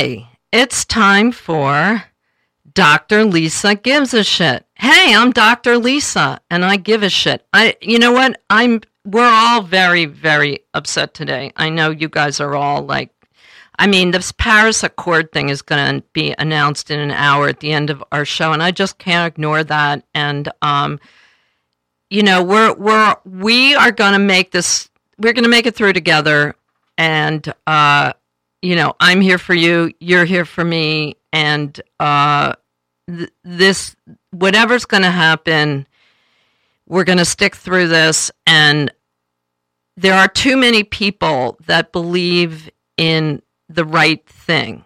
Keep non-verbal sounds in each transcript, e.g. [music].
Hey, it's time for Dr. Lisa gives a shit. Hey, I'm Dr. Lisa and I give a shit. I you know what? I'm we're all very very upset today. I know you guys are all like I mean, this Paris Accord thing is going to be announced in an hour at the end of our show and I just can't ignore that and um you know, we're we're we are going to make this we're going to make it through together and uh you know, I'm here for you, you're here for me, and uh, th- this, whatever's going to happen, we're going to stick through this. And there are too many people that believe in the right thing,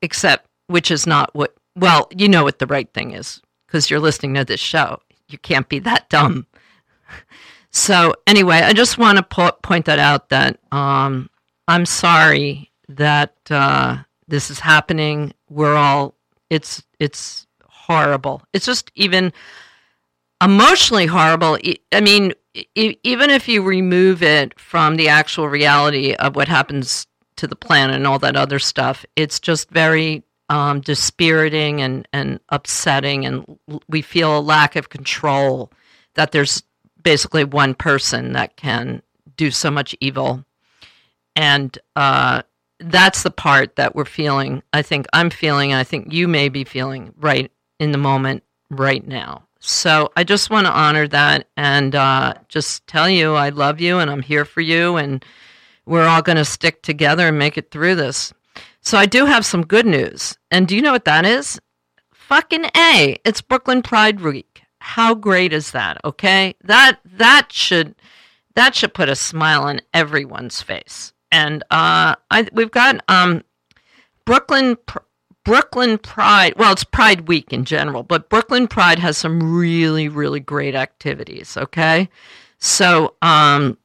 except which is not what, well, you know what the right thing is because you're listening to this show. You can't be that dumb. [laughs] So, anyway, I just want to po- point that out that um, I'm sorry that uh, this is happening. We're all it's it's horrible. It's just even emotionally horrible. I mean, even if you remove it from the actual reality of what happens to the planet and all that other stuff, it's just very um, dispiriting and, and upsetting, and we feel a lack of control that there's basically one person that can do so much evil. And uh, that's the part that we're feeling. I think I'm feeling, I think you may be feeling right in the moment right now. So I just want to honor that and uh, just tell you I love you and I'm here for you and we're all going to stick together and make it through this. So I do have some good news. And do you know what that is? Fucking A. It's Brooklyn Pride Week. How great is that? Okay? That that should that should put a smile on everyone's face and uh, I, we've got um, Brooklyn Brooklyn Pride. Well, it's Pride Week in general, but Brooklyn Pride has some really really great activities. Okay, so um,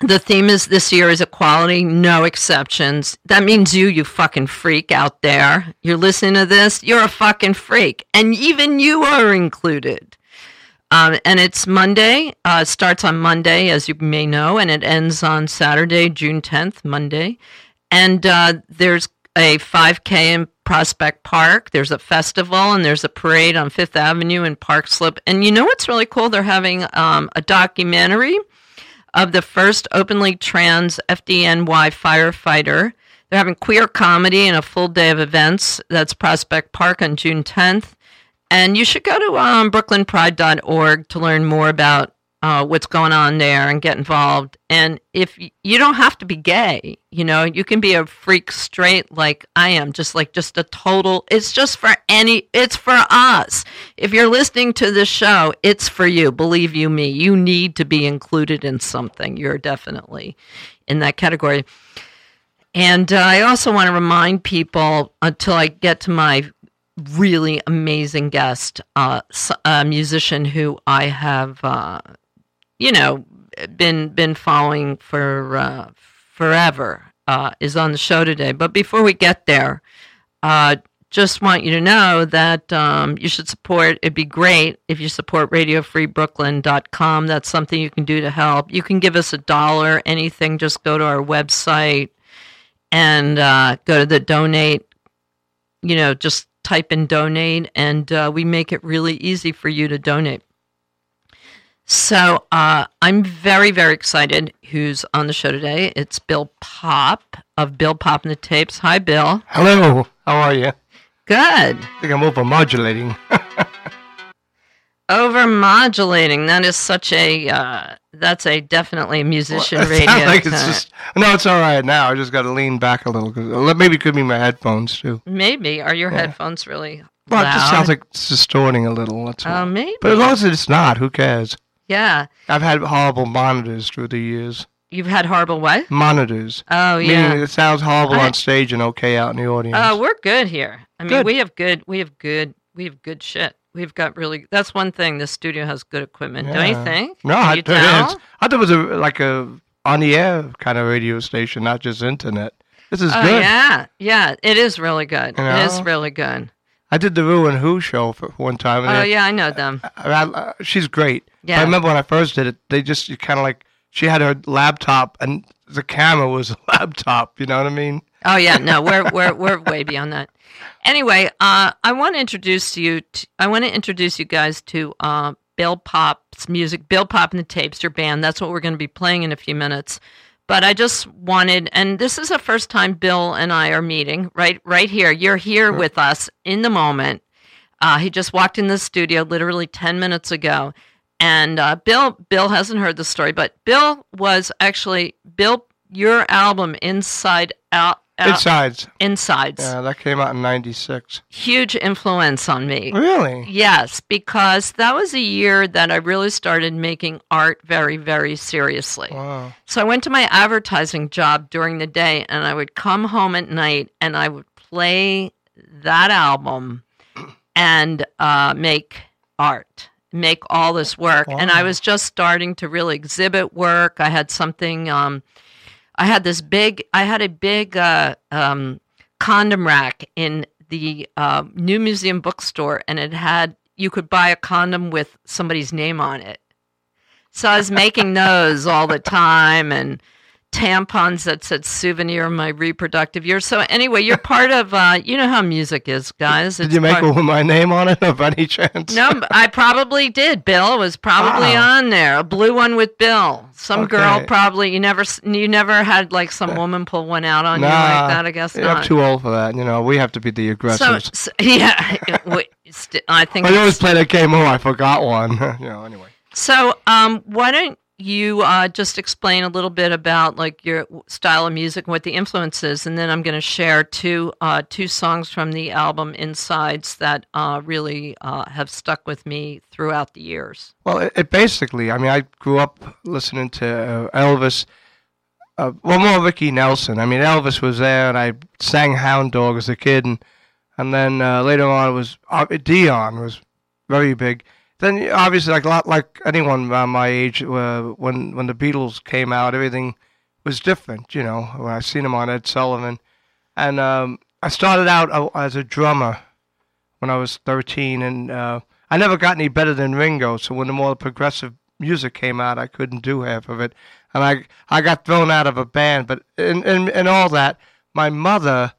the theme is this year is equality, no exceptions. That means you, you fucking freak out there. You're listening to this, you're a fucking freak, and even you are included. Um, and it's Monday. Uh, starts on Monday, as you may know, and it ends on Saturday, June 10th, Monday. And uh, there's a 5K in Prospect Park. There's a festival, and there's a parade on Fifth Avenue in Park Slope. And you know what's really cool? They're having um, a documentary of the first openly trans FDNY firefighter. They're having queer comedy and a full day of events. That's Prospect Park on June 10th. And you should go to um, brooklynpride.org to learn more about uh, what's going on there and get involved. And if you don't have to be gay, you know, you can be a freak straight like I am, just like just a total. It's just for any. It's for us. If you're listening to this show, it's for you. Believe you me, you need to be included in something. You're definitely in that category. And uh, I also want to remind people until I get to my really amazing guest, uh, a musician who I have, uh, you know, been been following for uh, forever, uh, is on the show today. But before we get there, uh, just want you to know that um, you should support. It'd be great if you support RadioFreeBrooklyn.com. That's something you can do to help. You can give us a dollar, anything. Just go to our website and uh, go to the donate. You know, just type in donate, and uh, we make it really easy for you to donate. So uh, I'm very, very excited who's on the show today. It's Bill Popp of Bill Popp and the Tapes. Hi, Bill. Hello. How are you? Good. I think I'm over [laughs] over modulating. That is such a. Uh, that's a definitely musician well, [laughs] radio. Like it's just, no, it's all right now. I just got to lean back a little. Cause maybe it could be my headphones too. Maybe are your yeah. headphones really? Well, loud? it just sounds like it's distorting a little. That's all. Uh, maybe. But as long as it's not, who cares? Yeah. I've had horrible monitors through the years. You've had horrible what? Monitors. Oh yeah. Meaning it sounds horrible I, on stage and okay out in the audience. Oh, uh, we're good here. I mean, good. we have good. We have good. We have good shit. We've got really. That's one thing. The studio has good equipment. Yeah. Don't you think? No, I, I thought it was a like a on the air kind of radio station, not just internet. This is oh, good. Yeah, yeah, it is really good. You know? It is really good. I did the Who and Who show for one time. oh yeah, I know them. I, I, she's great. Yeah. I remember when I first did it, they just kind of like she had her laptop and the camera was [laughs] a laptop. You know what I mean? Oh yeah, no, we're we're we're way beyond that. Anyway, uh, I want to introduce you. To, I want to introduce you guys to uh, Bill Popp's music. Bill Popp and the Tapes, your band. That's what we're going to be playing in a few minutes. But I just wanted, and this is the first time Bill and I are meeting. Right, right here. You're here with us in the moment. Uh, he just walked in the studio literally ten minutes ago, and uh, Bill Bill hasn't heard the story, but Bill was actually Bill. Your album, Inside Out, out Insides. Insides, Yeah, that came out in '96. huge influence on me. Really? Yes, because that was a year that I really started making art very, very seriously. Wow. So I went to my advertising job during the day and I would come home at night and I would play that album and uh, make art, make all this work. And I was just starting to really exhibit work. I had something, um, I had this big, I had a big uh, um, condom rack in the uh, New Museum bookstore and it had, you could buy a condom with somebody's name on it. So I was making those all the time and tampons that said souvenir of my reproductive year. So anyway, you're part of uh you know how music is, guys. Did you make part- with my name on it, [laughs] of any chance? No, I probably did. Bill was probably Wow. on there. A blue one with Bill. Some girl probably you never you never had like some woman pull one out on you like that. I guess Yeah, not. I'm too old for that. You know, we have to be the aggressors. so [laughs] yeah, [laughs] we- st- I think I always it's- play that game. Oh, I forgot one. you know. Anyway. So, um, why don't you uh, just explain a little bit about like your style of music and what the influence is, and then I'm going to share two uh, two songs from the album Insides that uh, really uh, have stuck with me throughout the years. Well, it, it basically, I mean, I grew up listening to uh, Elvis. Uh, well, more Ricky Nelson. I mean, Elvis was there, and I sang Hound Dog as a kid, and and then later on it was Dion was very big. Then obviously, like lot like anyone around my age, uh, when when the Beatles came out, everything was different. You know, when I seen them on Ed Sullivan, and um, I started out uh, as a drummer when I was 13, and uh, I never got any better than Ringo. So when the more progressive music came out, I couldn't do half of it, and I I got thrown out of a band. But in in, in all that, my mother,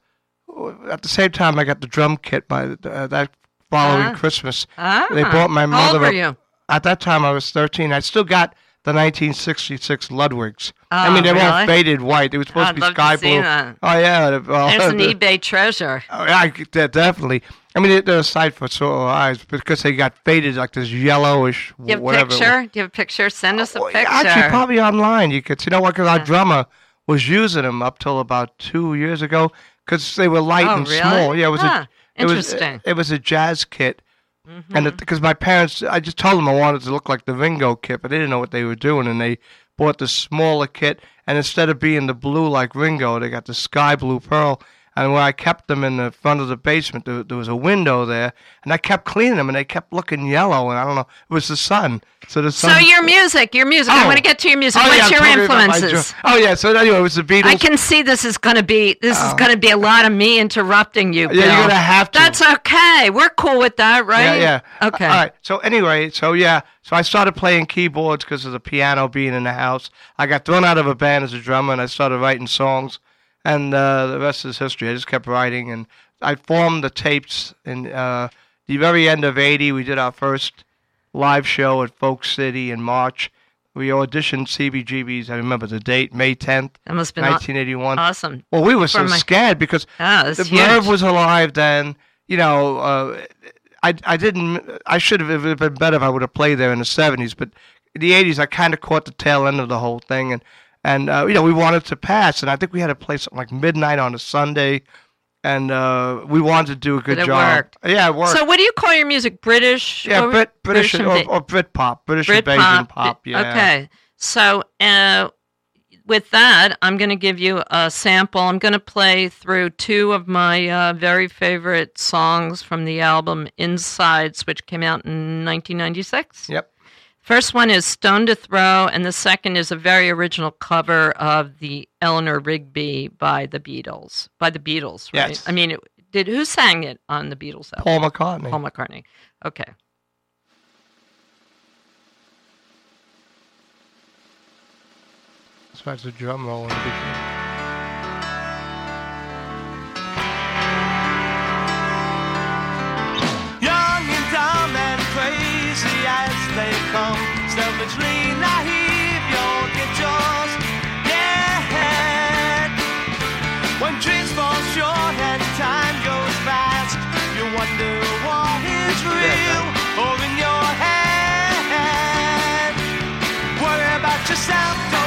at the same time, I got the drum kit by uh, that following Ah. Christmas. Ah, They bought my How mother old were you? At that time, I was 13. I still got the 1966 Ludwigs. I Oh, mean, they really? weren't faded white. They were supposed I'd to be sky to blue. that. Oh yeah, well, There's an [laughs] eBay treasure. Oh, yeah, I definitely. I mean, they're a sight for sore eyes because they got faded like this yellowish, Do you have whatever. it picture? Do you have a picture? Send us a Well, picture. Actually, probably online. You could, you know what? Because our drummer was using them up till about two years ago because they were light Oh, and really? small. Yeah, it was Huh, a it was interesting. it was a jazz kit, Mhm. and because my parents, I just told them I wanted to look like the Ringo kit, but they didn't know what they were doing, and they bought the smaller kit, and instead of being the blue like Ringo, they got the sky blue pearl. And where I kept them in the front of the basement, there, there was a window there, and I kept cleaning them, and they kept looking yellow, and I don't know, it was the sun. So the sun. so your music, your music. Oh. I want to get to your music. Oh, What's yeah, your tell me about my influences? Oh yeah, so anyway, it was the Beatles. I can see this is going to be this is Oh. going to be a lot of me interrupting you. yeah, you're gonna have to. That's okay. We're cool with that, right? Yeah, yeah. Okay. All right. So anyway, so yeah, so I started playing keyboards because of the piano being in the house. I got thrown out of a band as a drummer, and I started writing songs, and uh, the rest is history. I just kept writing, and I formed the tapes in uh, the very end of '80. We did our first live show at Folk City in March. We auditioned CBGB's. I remember the date, May 10th, That must have been 1981. awesome. Well, we were so my- scared because Oh, the huge. nerve was alive then. You know, uh, I I didn't. I should have. It would have been better if I would have played there in the seventies. But in the eighties, I kind of caught the tail end of the whole thing, and and uh, you know we wanted to pass, and I think we had to play something like midnight on a Sunday, and uh, we wanted to do a good job. worked. Yeah, it worked. So, what do you call your music? British? yeah, Brit, British, and or, or Brit pop, British Brit invasion pop. pop. Yeah. Okay. So, uh, with that, I'm going to give you a sample. I'm going to play through two of my uh, very favorite songs from the album Insides, which came out in 1996. Yep. First one is Stone to Throw, and the second is a very original cover of the Eleanor Rigby by the Beatles. By the Beatles, right? Yes. I mean, it, did who sang it on the Beatles album? Paul McCartney. Paul McCartney. Okay. That's why a drum roll in the beginning. become selfishly naive. You'll get yours, yeah. When dreams fall short and time goes fast, you wonder what is real or in your head. Worry about yourself.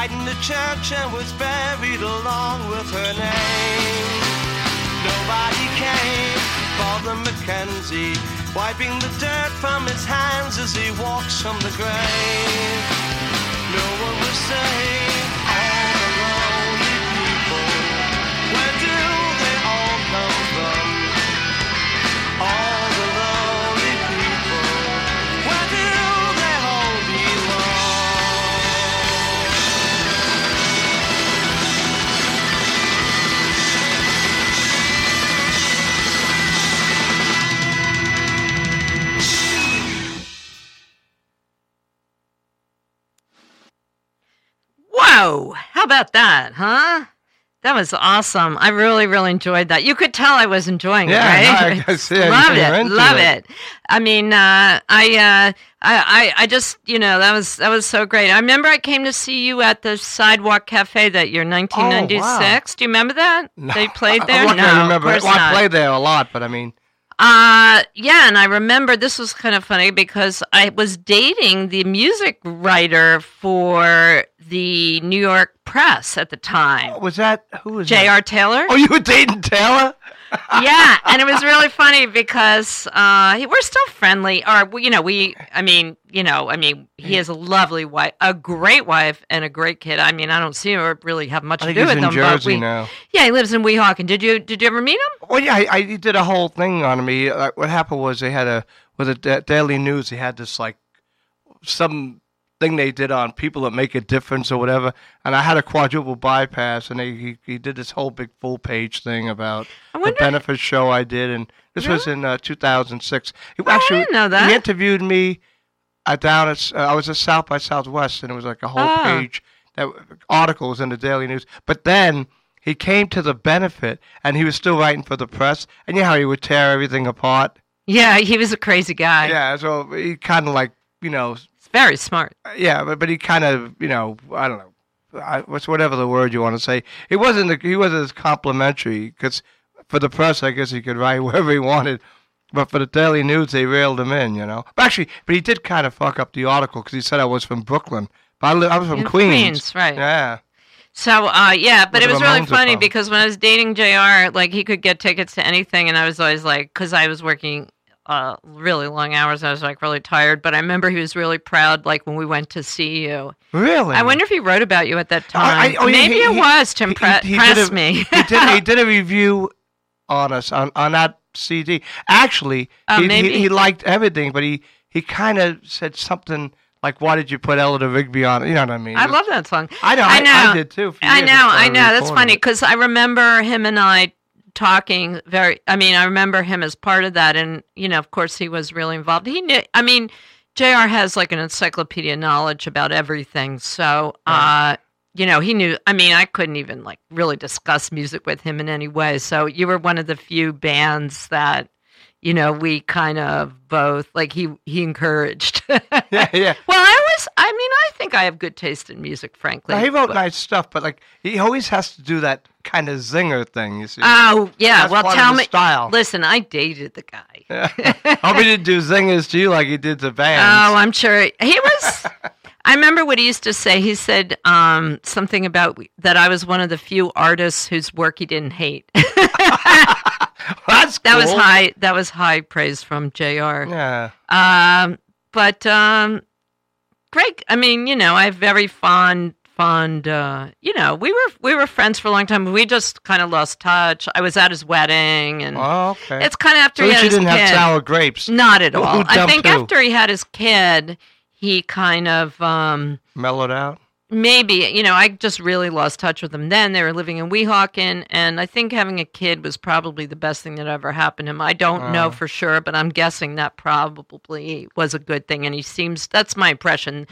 Died in the church and was buried along with her name. Nobody came. Father McKenzie wiping the dirt from his hands as he walks from the grave. No one was saying Whoa! How about that, huh? That was awesome. I really, really enjoyed that. You could tell I was enjoying Yeah, it, right? no, I guess, [laughs] yeah, love it, love it. it. I mean, uh, I, uh, I, I, I just, you know, that was that was so great. I remember I came to see you at the Sidewalk Cafe that year, 1996. Do you remember that? They played [laughs] there. No, gonna of remember. Well, I played there a lot, but I mean, Uh, yeah, and I remember this was kind of funny because I was dating the music writer for the New York Press at the time, was that who was? J.R. Taylor. Oh, you were dating Taylor? [laughs] yeah, and it was really funny because uh, we're still friendly, or you know, we. I mean, you know, I mean, he has a lovely wife, a great wife, and a great kid. I mean, I don't see or really have much to do with them, but Jersey we. now. Yeah, he lives in Weehawken. Did you Did you ever meet him? Well, yeah, I, I he did a whole thing on me. Like, what happened was they had a with the da- Daily News. They had this like some thing they did on people that make a difference or whatever. And I had a quadruple bypass, and they, he he did this whole big full page thing about I the benefit show I did, and this was in uh, 2006. He Oh, I didn't know that. He interviewed me uh, down at uh, I was at South by Southwest, and it was like a whole Ah. page that articles in the Daily News. But then he came to the benefit, and he was still writing for the press. And you know how he would tear everything apart. Yeah, he was a crazy guy. Yeah, so he kind of like you know, very smart. yeah, but but he kind of you know, I don't know, I, what's whatever the word you want to say. He wasn't he wasn't as complimentary because for the press, I guess he could write [laughs] wherever he wanted. But for the Daily News, they railed him in, you know. But actually, but he did kind of fuck up the article because he said I was from Brooklyn, but I, li- I was from Queens. Queens, right. Yeah. So, uh, yeah, but it was really funny because when I was dating JR, like he could get tickets to anything, and I was always like, because I was working uh, really long hours, I was like really tired. But I remember he was really proud, like when we went to see you. Really? I wonder if he wrote about you at that time. I- oh, Maybe he- it he- was to impre- he impress a- me. he did he did a [laughs] review on us on, on that CD. Actually, Oh, he, he liked everything, but he he kind of said something like, "Why did you put Eleanor Rigby on?" You know what I mean? I love that song. I know. I I, know. I did too. I know, I know. That's funny because I remember him and I talking very. I mean, I remember him as part of that, and you know, of course, he was really involved. He knew. I mean, Jr. has like an encyclopedia knowledge about everything. So, uh, you know, he knew. I mean, I couldn't even like really discuss music with him in any way. So, you were one of the few bands that. You know, we kind of both like he he encouraged. [laughs] Yeah, yeah. Well, I was. I mean, I think I have good taste in music, frankly. Now, he wrote but- nice stuff, but like he always has to do that kind of zinger thing. You see? Oh yeah. That's well, tell me. style. Listen, I dated the guy. [laughs] Hope he didn't do zingers to you like he did to Oh. I'm sure he was. [laughs] I remember what he used to say. He said um, something about that I was one of the few artists whose work he didn't hate. That's that was high. That was high praise from Jr. Yeah. Um, but um, great. I mean, you know, I have very fond, fond. Uh, you know, we were we were friends for a long time. We just kind of lost touch. I was at his wedding, and Oh, okay. it's kind of after so he had his didn't kid. have sour grapes. Not at all. I think who? after he had his kid, he kind of. Um, Mellowed out. Maybe you know i just really lost touch with them then. They were living in weehawken and i think having a kid was probably the best thing that ever happened to him. I don't know for sure but i'm guessing that probably was a good thing and he seems that's my impression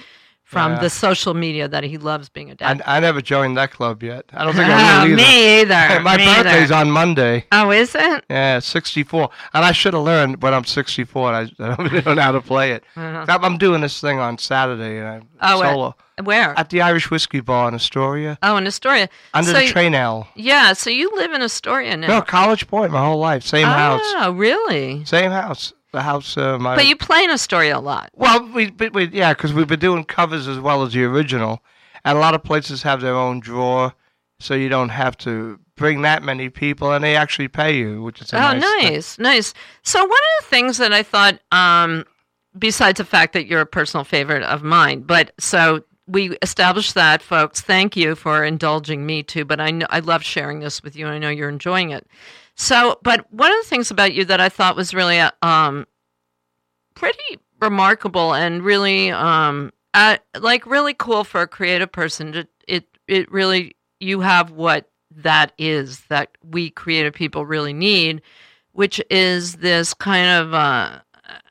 from Yeah. the social media that he loves being a dad I, I never joined that club yet. I don't think I [laughs] Oh, will either. me either [laughs] My me birthday's either. on Monday. oh is it Yeah, 64. And I should have learned when I'm 64. I, [laughs] I don't really know how to play it. Uh-huh. I'm doing this thing on Saturday and I'm Oh, at- solo where at the Irish Whiskey Bar in Astoria oh in astoria under so the train L. yeah so you live in astoria now No, College Point, my whole life, same house, oh really same house. The house, uh, my. but you play in astoria a lot Well, we, we, yeah, because we've been doing covers as well as the original, and a lot of places have their own drawer, so you don't have to bring that many people, and they actually pay you, which is Oh, nice. thing. nice, nice. So one of the things that I thought, um, besides the fact that you're a personal favorite of mine, but so we established that, folks. Thank you for indulging me too. But I know I love sharing this with you, and I know you're enjoying it. So, but one of the things about you that I thought was really, uh, um, pretty remarkable and really, um, uh, like really cool for a creative person. To, it, it really, you have what that is that we creative people really need, which is this kind of, uh,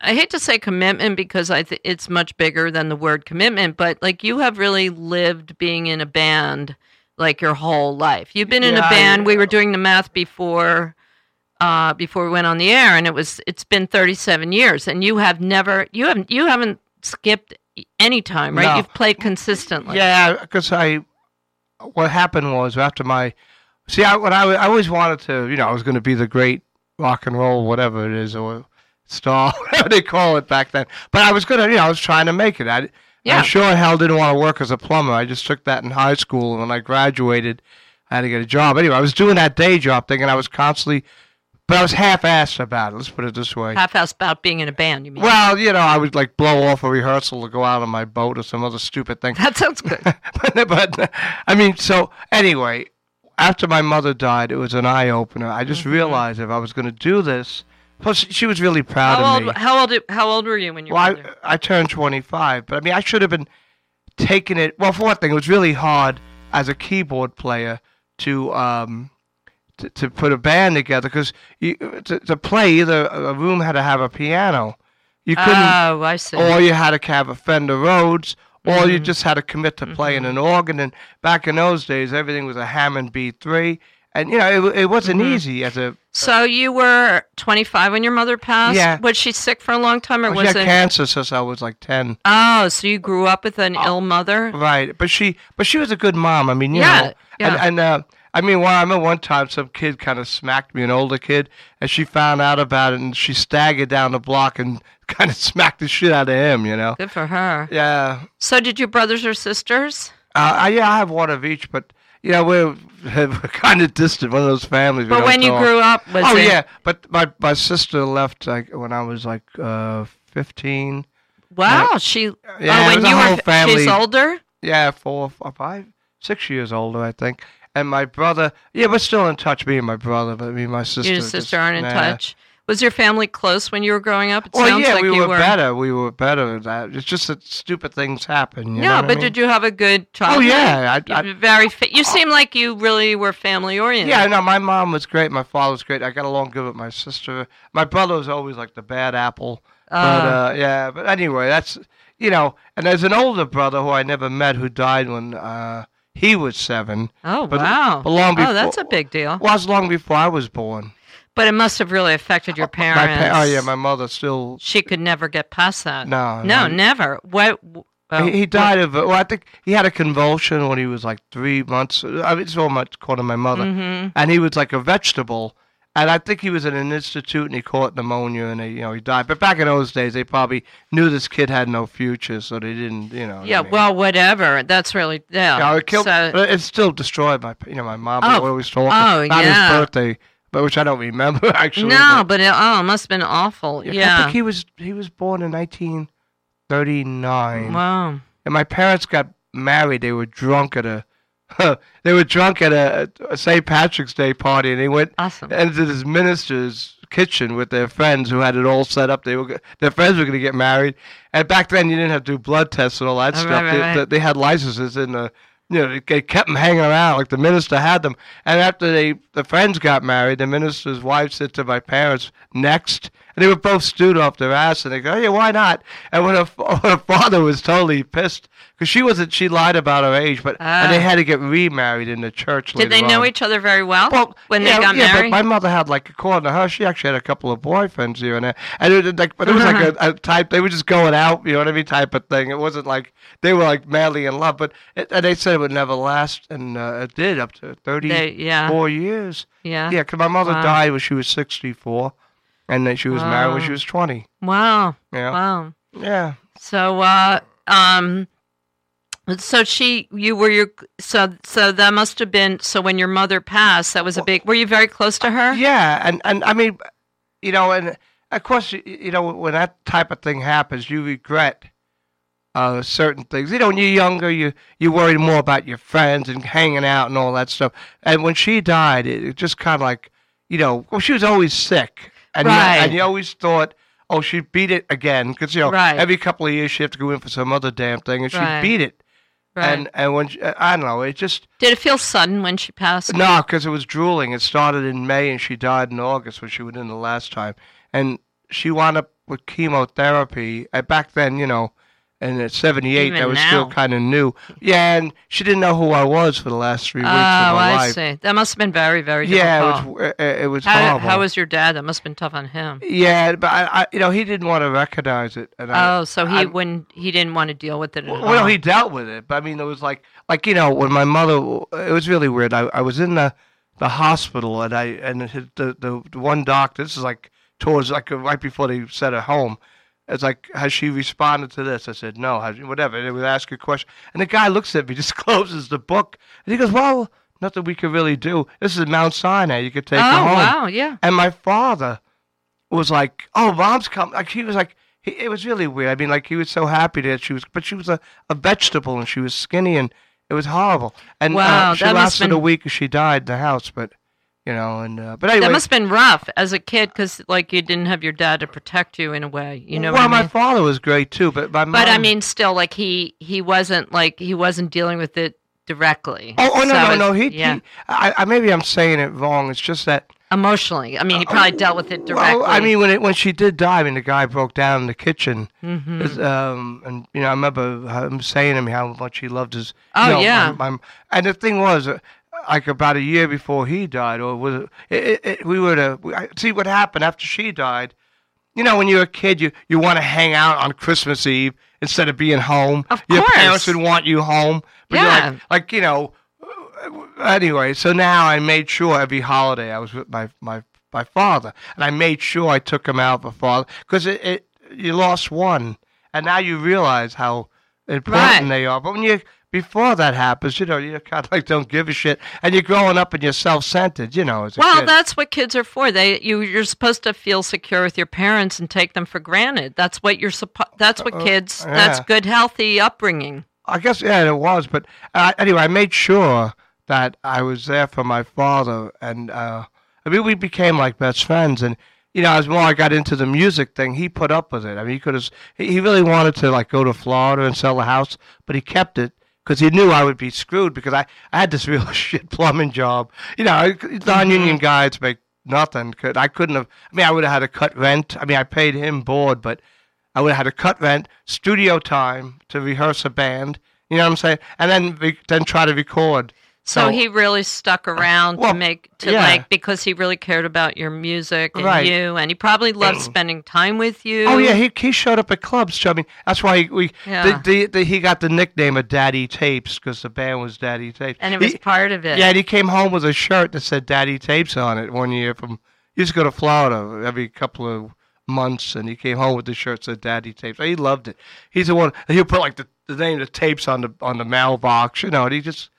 I hate to say commitment because I th- it's much bigger than the word commitment, but like you have really lived being in a band like your whole life. You've been in a Yeah, I- band. we were doing the math before uh, before we went on the air, and it was it's been 37 years, and you have never you haven't you haven't skipped any time, right? No. You've played consistently. Yeah, because I, what happened was after my, see, I, when I, I always wanted to, you know, I was going to be the great rock and roll, whatever it is, or star, [laughs] whatever they call it back then. But I was going to, you know, I was trying to make it. I, Yeah. I sure hell didn't want to work as a plumber. I just took that in high school, and when I graduated, I had to get a job. Anyway, I was doing that day job thing, and I was constantly, but I was half-assed about it. Let's put it this way. Half-assed about being in a band. You mean? Well, you know, I would like blow off a rehearsal to go out on my boat or some other stupid thing. [laughs] that sounds good. [laughs] but, but I mean, so anyway, after my mother died, it was an eye opener. I just realized if I was going to do this, plus she was really proud Mm-hmm. How of me. How old? How old were you when you well, were? I, I turned 25, but I mean, I should have been taking it. Well, for one thing, it was really hard as a keyboard player to um to, to put a band together because you to, to play either a room had to have a piano. You couldn't Oh, I see. or you had to have a Fender Rhodes, or Mm-hmm. you just had to commit to playing an organ. And back in those days, everything was a Hammond B3, and you know it, it wasn't Mm-hmm. easy as a. so you were 25 when your mother passed. Yeah. Was she sick for a long time, or was She had it? cancer since I was like 10? Oh, so you grew up with an ill mother? right? But she, but she was a good mom. I mean, you Yeah, know, yeah. and, and uh, I mean, well, I remember one time some kid kind of smacked me, an older kid, and she found out about it, and she staggered down the block and [laughs] kind of smacked the shit out of him. You know. Good for her. Yeah, So did your brothers or sisters? Uh, I, yeah, I have one of each, but you know we're, [laughs] we're kind of distant. One of those families. But when you grew up, was oh it? yeah, but my my sister left like when I was like uh, fifteen. Wow, she. Yeah, oh, when you were, whole she's older. Yeah, four, or five, six years older, I think. And my brother, yeah, we're still in touch. Me and my brother, but me and my sister. You and your sister just- aren't in nah. touch. Was your family close when you were growing up? It Well, sounds yeah, like we you were, better. We were better. at That it's just that stupid things happen. You know yeah, I but mean? did you have a good childhood? Oh yeah, I, I, very. Fa- you seem like you really were family oriented. Yeah, no, my mom was great. My father was great. I got along good with my sister. My brother was always like the bad apple. but Ah. uh, yeah, but anyway, that's you know. And there's an older brother who I never met who died when uh, he was seven. Oh but- wow. but long oh, before- that's a big deal. Was long before I was born. But it must have really affected your My parents. pa- oh yeah, my mother still. She could never get past that. No, No, no. never. What? oh, he, he died of. Well, I think he had a convulsion when he was like three months. I mean, it's all much caught my mother, Mhm. and he was like a vegetable. And I think he was in an institute and he caught pneumonia and he, you know he died. But back in those days, they probably knew this kid had no future, so they didn't, you know. what I Yeah. mean. Well, whatever. That's really yeah. Yeah, it killed. so- but it still destroyed my. You know, my mom Oh, would always talk oh, about yeah. his birthday, but which I don't remember [laughs] actually. no, but- but it, oh, it must have been awful. I Yeah. think he was he was born in 1939, wow. and my parents got married. They were drunk at a. [laughs] they were drunk at a, a St. Patrick's Day party, and they went Awesome. into this minister's kitchen with their friends who had it all set up. They were their friends were going to get married, and back then you didn't have to do blood tests and all that stuff. right, right, they, right. they- had licenses in the. You know, they kept them hanging around like the minister had them. And after they, the friends got married, the minister's wife said to my parents, "Next," and they were both stewed off their ass. And they go, "Yeah, why not?" And when her, [laughs] fa- her father was totally pissed because she wasn't, she lied about her age, but and they Ah. had to get remarried in the church. Did they know on. each other very well, Well, when yeah, they got yeah, married? but my mother had like, according to her, she actually had a couple of boyfriends here and there, and it was like, but it was like a, [laughs] a type. They were just going out, you know what I mean, type of thing. It wasn't like they were like madly in love, but it, and they said it would never last, and uh, it did up to thirty-four yeah. years. yeah. Yeah, because my mother Wow. died when she was sixty-four, and then she was married when she was twenty. Wow. Yeah, Wow. yeah. So, uh, um, so she, you were your, so, so that must have been, so when your mother passed, that was a big, were you very close to her? Yeah, and and I mean, you know, and of course, you, you know, when that type of thing happens, you regret uh, certain things. You know, when you're younger, you you worry more about your friends and hanging out and all that stuff. And when she died, it, it just kind of like, you know, well, she was always sick, and Right. you, and you always thought. Oh, she beat it again because you know Right. every couple of years she have to go in for some other damn thing, and she Right. beat it. Right. And and when she, I don't know, it just Did it feel sudden when she passed? no, because it was drooling. It started in May and she died in August when she went in the last time. And she wound up with chemotherapy. Uh, back then, you know, and at 78, Even that was still kind of new. Yeah, and she didn't know who I was for the last three weeks of her I life. see. That must have been very, very Yeah, difficult. it was, uh, it was how, horrible. how was your dad? That must have been tough on him. yeah, but I, I, you know, he didn't want to recognize it. And I, Oh, so he I- wouldn't, he didn't want to deal with it at all. Well, he dealt with it, but I mean, it was like, like you know, when my mother, it was really weird. I, I was in the, the hospital, and I and the the, the one doctor. This is like towards like right before they sent her home. It's like, has she responded to this? I said, no. Has, whatever. And they would ask a question, and the guy looks at me, [laughs] just closes the book, and he goes, "Well, nothing we could really do. This is Mount Sinai. You could take oh, her home." wow. Yeah. And my father was like, "Oh, mom's come." Like he was like, he, it was really weird. I mean, like he was so happy that she was, but she was a, a vegetable and she was skinny and it was horrible. And Wow, uh, she lasted been- a week and she died in the house. But you know, and uh, but anyway, That must have been rough as a kid because, like, you didn't have your dad to protect you in a way. You know well, I my father was great too, but my mom. But I mean, still, like he he wasn't like he wasn't dealing with it directly. Oh, oh no, So no, no. He, yeah, he I, I, maybe I'm saying it wrong. It's just that emotionally. I mean, he probably dealt with it directly. Well, I mean, when it, when she did die, I mean, the guy broke down in the kitchen, Mhm. Um, and you know, I remember him saying to me how much he loved his. Oh, you know, yeah. my- my- and the thing was, uh, like about a year before he died, or was it? it, it, we were to we, see what happened after she died. You know, when you're a kid, you, you want to hang out on Christmas Eve instead of being home. Of Your course. parents would want you home. But you're Yeah. like, like, you know, anyway, so now I made sure every holiday I was with my, my, my father. And I made sure I took him out for father. Because it, it, you lost one. And now you realize how important Right. they are. But when you, before that happens, you know, you kind of like don't give a shit. And you're growing up and you're self centered, you know, well, kid. that's what kids are for. They you you're supposed to feel secure with your parents and take them for granted. That's what you're supposed. That's what kids. That's Uh, yeah. good, healthy upbringing. I guess yeah, it was. But uh, anyway, I made sure that I was there for my father, and uh, I mean, we became like best friends. And you know, as more I got into the music thing, he put up with it. I mean, he could have. He he really wanted to like go to Florida and sell the house, but he kept it. Because he knew I would be screwed because I, I had this real [laughs] shit plumbing job. You know, non-union mm-hmm. guys make nothing. Could I couldn't have. I mean, I would have had to cut rent. I mean, I paid him board, but I would have had to cut rent, studio time to rehearse a band. You know what I'm saying? And then re- then try to record. So, So- he really stuck uh, around Well, to make to yeah. like because he really cared about your music and Right. you, and he probably loved [clears throat] spending time with you. Oh yeah, he he showed up at clubs. too. I mean, that's why he, we Yeah. the, the, the, he got the nickname of Daddy Tapes because the band was Daddy Tapes. and it was He- part of it. yeah, and he came home with a shirt that said Daddy Tapes on it one year. From he used to go to Florida every couple of months, and he came home with the shirt that said Daddy Tapes. He loved it. He's the one. He'll put like the, the name of the tapes on the on the mailbox, you know. And he just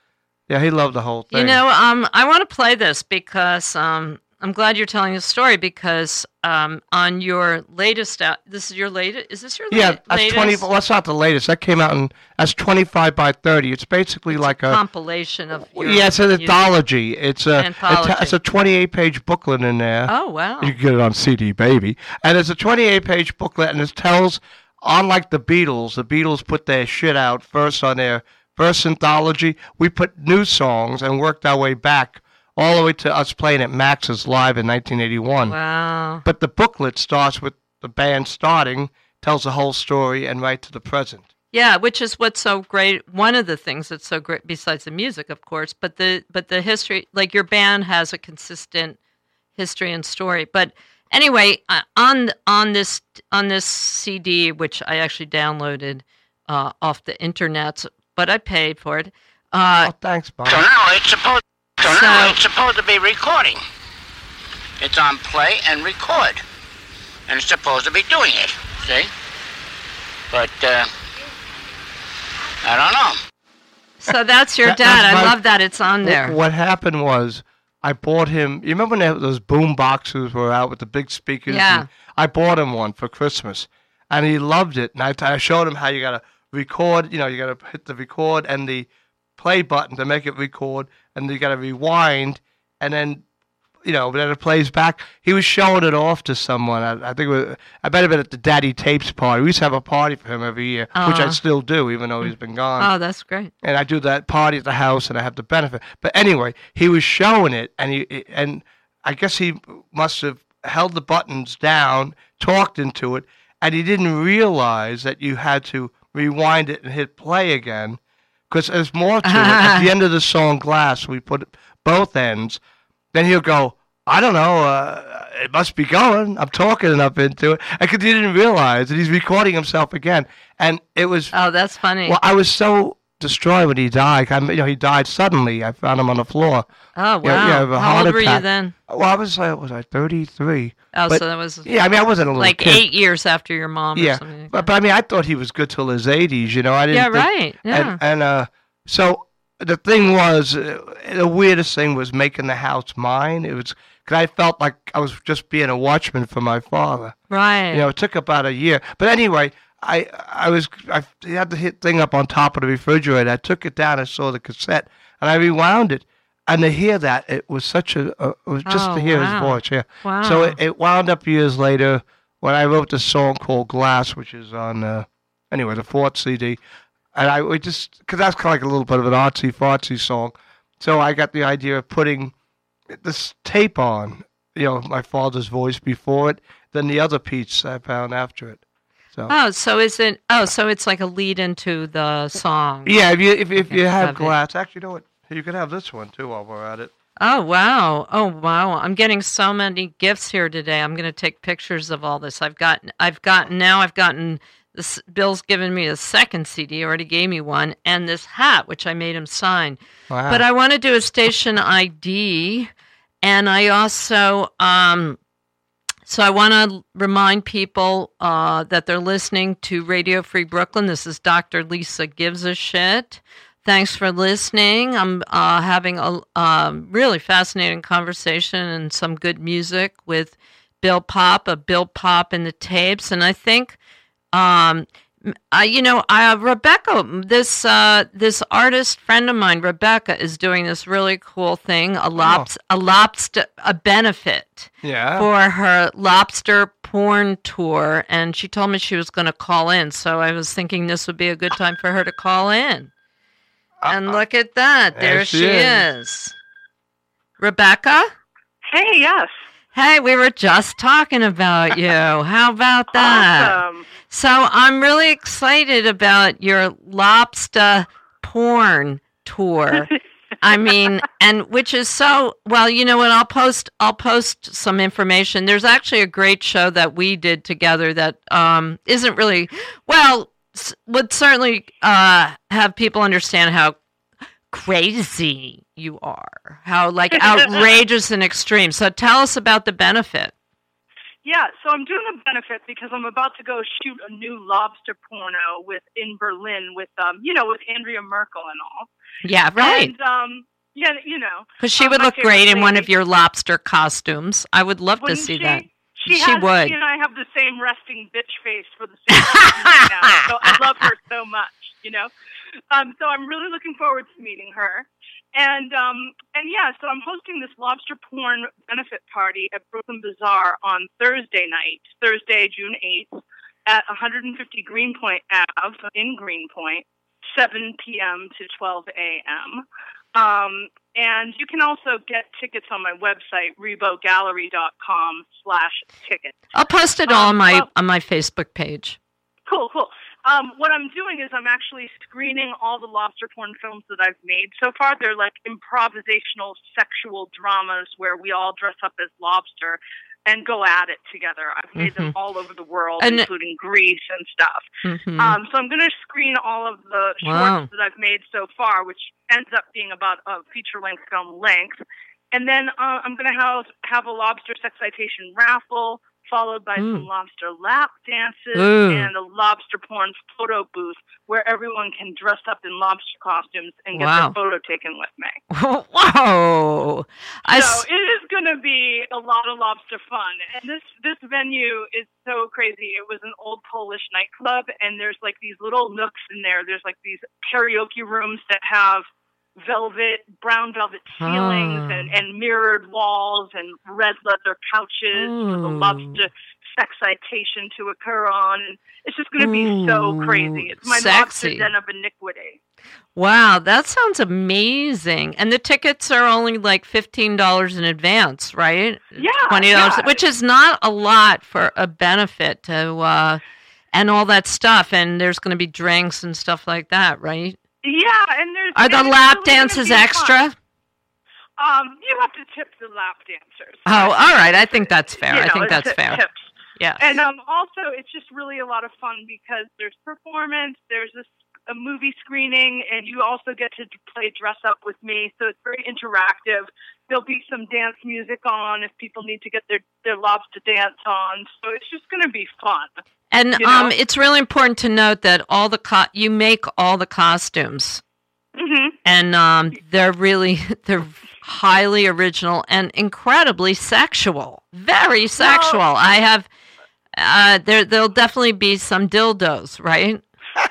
yeah, he loved the whole thing. You know, um, I want to play this because um, I'm glad you're telling the story because um, on your latest, out, this is your latest. Is this your yeah, la- that's latest twenty. Well, that's not the latest. That came out in that's twenty five by thirty. It's basically like a compilation of? Your Yeah, it's an anthology. It's a Anthology. It's, a 28 page booklet in there. Oh wow! You can get it on CD, baby. And it's a 28 page booklet, and it tells, unlike the Beatles, the Beatles put their shit out first on their first anthology. We put new songs and worked our way back all the way to us playing at Max's Live in 1981. Wow. But the booklet starts with the band starting, tells the whole story, and right to the present. Yeah, which is what's so great. One of the things that's so great, besides the music, of course, but the but the history. Like your band has a consistent history and story. But anyway, uh, on on this on this CD, which I actually downloaded uh, off the internet, but I paid for it. Uh, Oh, thanks, Bob. So now it's supposed. So, So- now it's supposed to be recording. It's on play and record, and it's supposed to be doing it. See? But uh, I don't know. so that's your That- dad. that's I my- love that it's on there. What, what happened was I bought him. You remember when they- those boom boxes were out with the big speakers? Yeah. I bought him one for Christmas, and he loved it. And I, I showed him how you gotta record. You know, you gotta hit the record and the play button to make it record, and you gotta rewind, and then. You know, then it plays back. He was showing it off to someone. I, I think it was, I bet it been at the Daddy Tapes party. We used to have a party for him every year, which I still do, even though he's been gone Oh, that's great. and I do that party at the house, and I have the benefit. But anyway, he was showing it, and he and I guess he must have held the buttons down, talked into it, and he didn't realize that you had to rewind it and hit play again, because there's more to it. At the [laughs] end of the song "Glass," we put both ends. Then he'll go, I don't know, uh, it must be going. I'm talking enough into it. Because he didn't realize that he's recording himself again. And it was Oh, that's funny. well, I was so destroyed when he died. I you know, he died suddenly. I found him on the floor. oh, wow. yeah, yeah, of a How old were you then? Well, I was like, was I 33? Oh, But- so that was Yeah, I mean, I wasn't a little like kid. eight years after your mom. Or Yeah, something like but, but I mean, I thought he was good till his 80s. You know, I didn't. yeah, think- right. Yeah. And, and uh, so the thing was, uh, the weirdest thing was making the house mine. It was because I felt like I was just being a watchman for my father. right. You know, it took about a year. But anyway, I I was I had the hit thing up on top of the refrigerator. I took it down. I saw the cassette, and I rewound it. And to hear that, it was such a uh, it was just Oh, to hear wow. his voice. Yeah. wow. So it, it wound up years later when I wrote the song called Glass, which is on uh, anyway the fourth CD, and I we just because that's kind of like a little bit of an artsy fartsy song. So I got the idea of putting this tape on, you know, my father's voice before it, then the other piece I found after it. So Oh, so is it? Oh, so it's like a lead into the song. yeah, if you if, if you have love it. glass, actually, you know what? You could have this one too while we're at it. Oh wow! Oh wow! I'm getting so many gifts here today. I'm going to take pictures of all this. I've gotten. I've gotten. Now I've gotten. This Bill's given me a second CD. Already gave me one, and this hat, which I made him sign. Wow. But I want to do a station ID, and I also um, so I want to remind people uh, that they're listening to Radio Free Brooklyn. This is Dr. Lisa gives a shit. Thanks for listening. I'm uh, having a um, really fascinating conversation and some good music with Bill Popp of Bill Popp and the Tapes, and I think um, uh, you know, uh, Rebecca, this uh, this artist friend of mine, Rebecca, is doing this really cool thing a lops a lobster a benefit yeah. for her lobster porn tour, and she told me she was going to call in. So I was thinking this would be a good time for her to call in. And look at that, there, there she she is. is. Rebecca. Hey, yes. Hey, we were just talking about you. How about [laughs] that? Awesome. So I'm really excited about your lobster porn tour. I mean, [laughs] and which is so well. You know what? I'll post. I'll post some information. There's actually a great show that we did together that um, isn't really well. s- Would certainly uh, have people understand how crazy you are, how like [laughs] outrageous and extreme. So tell us about the benefit. Yeah, so I'm doing a benefit because I'm about to go shoot a new lobster porno with in Berlin with um, you know, with Andrea Merkel and all. Yeah, right. And um, yeah, you know, Because she uh, would look great in one of your lobster costumes. I would love to Wouldn't see she? that. She, She has, would. She and I have the same resting bitch face for the same [laughs] now. So I love her so much, you know. Um, so I'm really looking forward to meeting her. And um, and yeah, so I'm hosting this lobster porn benefit party at Brooklyn Bazaar on Thursday night, Thursday, June 8th, at 150 Greenpoint Ave in Greenpoint, 7 p.m. to 12 a.m. Um, and you can also get tickets on my website, rebogallery.com slash tickets. I'll post it all on Um, my well- on my Facebook page. Cool, cool. Um, what I'm doing is I'm actually screening all the lobster porn films that I've made so far. They're like improvisational sexual dramas where we all dress up as lobster and go at it together. I've made them all over the world, And- including Greece and stuff. Mhm. Um, so I'm going to screen all of the shorts Wow. that I've made so far, which ends up being about a feature length film length. And then uh, I'm going to have have a lobster sexcitation raffle, followed by Mm. some lobster lap dances Ooh. and a lobster porn photo booth where everyone can dress up in lobster costumes and get Wow. their photo taken with me. [laughs] wow! I so s- it is going to be a lot of lobster fun, and this this venue is so crazy. It was an old Polish nightclub, and there's like these little nooks in there. There's like these karaoke rooms that have velvet, brown velvet ceilings, Ah. and and mirrored walls, and red leather couches for the lobster sexcitation to occur on, and it's just going to be so crazy. It's my sexy. lobster den of iniquity. wow, that sounds amazing. And the tickets are only like fifteen dollars in advance, right? Yeah, twenty dollars, yeah. which is not a lot for a benefit to, uh, and all that stuff. And there's going to be drinks and stuff like that, right? Yeah, and there's Are the lap really dances fun. extra? Um, you have to tip the lap dancers. Oh, all right. I think that's fair. You I know, think that's ti- fair. Tips. Yeah. And um, also, it's just really a lot of fun because there's performance, there's a movie screening, and you also get to play dress up with me. So it's very interactive. There'll be some dance music on if people need to get their, their lobster dance on. So it's just going to be fun. And you um, it's really important to note that all the co- you make all the costumes, hmm and um, they're really [laughs] they're highly original and incredibly sexual, very sexual. I have uh, there there'll definitely be some dildos, right? [laughs]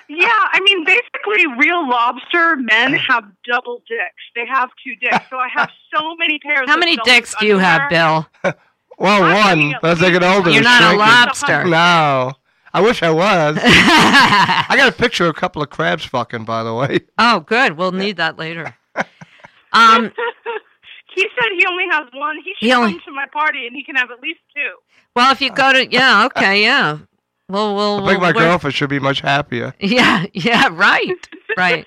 Yeah, I mean, basically, real lobster men have double dicks. They have two dicks. So I have so many pairs. How of many dicks do you have. Bill? [laughs] Well, I'm one. having a- But as older, You're it's not a lobster. No. I wish I was. [laughs] I got a picture of a couple of crabs fucking, by the way. [laughs] Oh, good. We'll need that later. [laughs] Um, he said he only has one. He should He only- come to my party and he can have at least two. well, if you go to yeah, okay, yeah. Well, we'll, I we'll think my we're- girlfriend should be much happier. Yeah, yeah, right, right.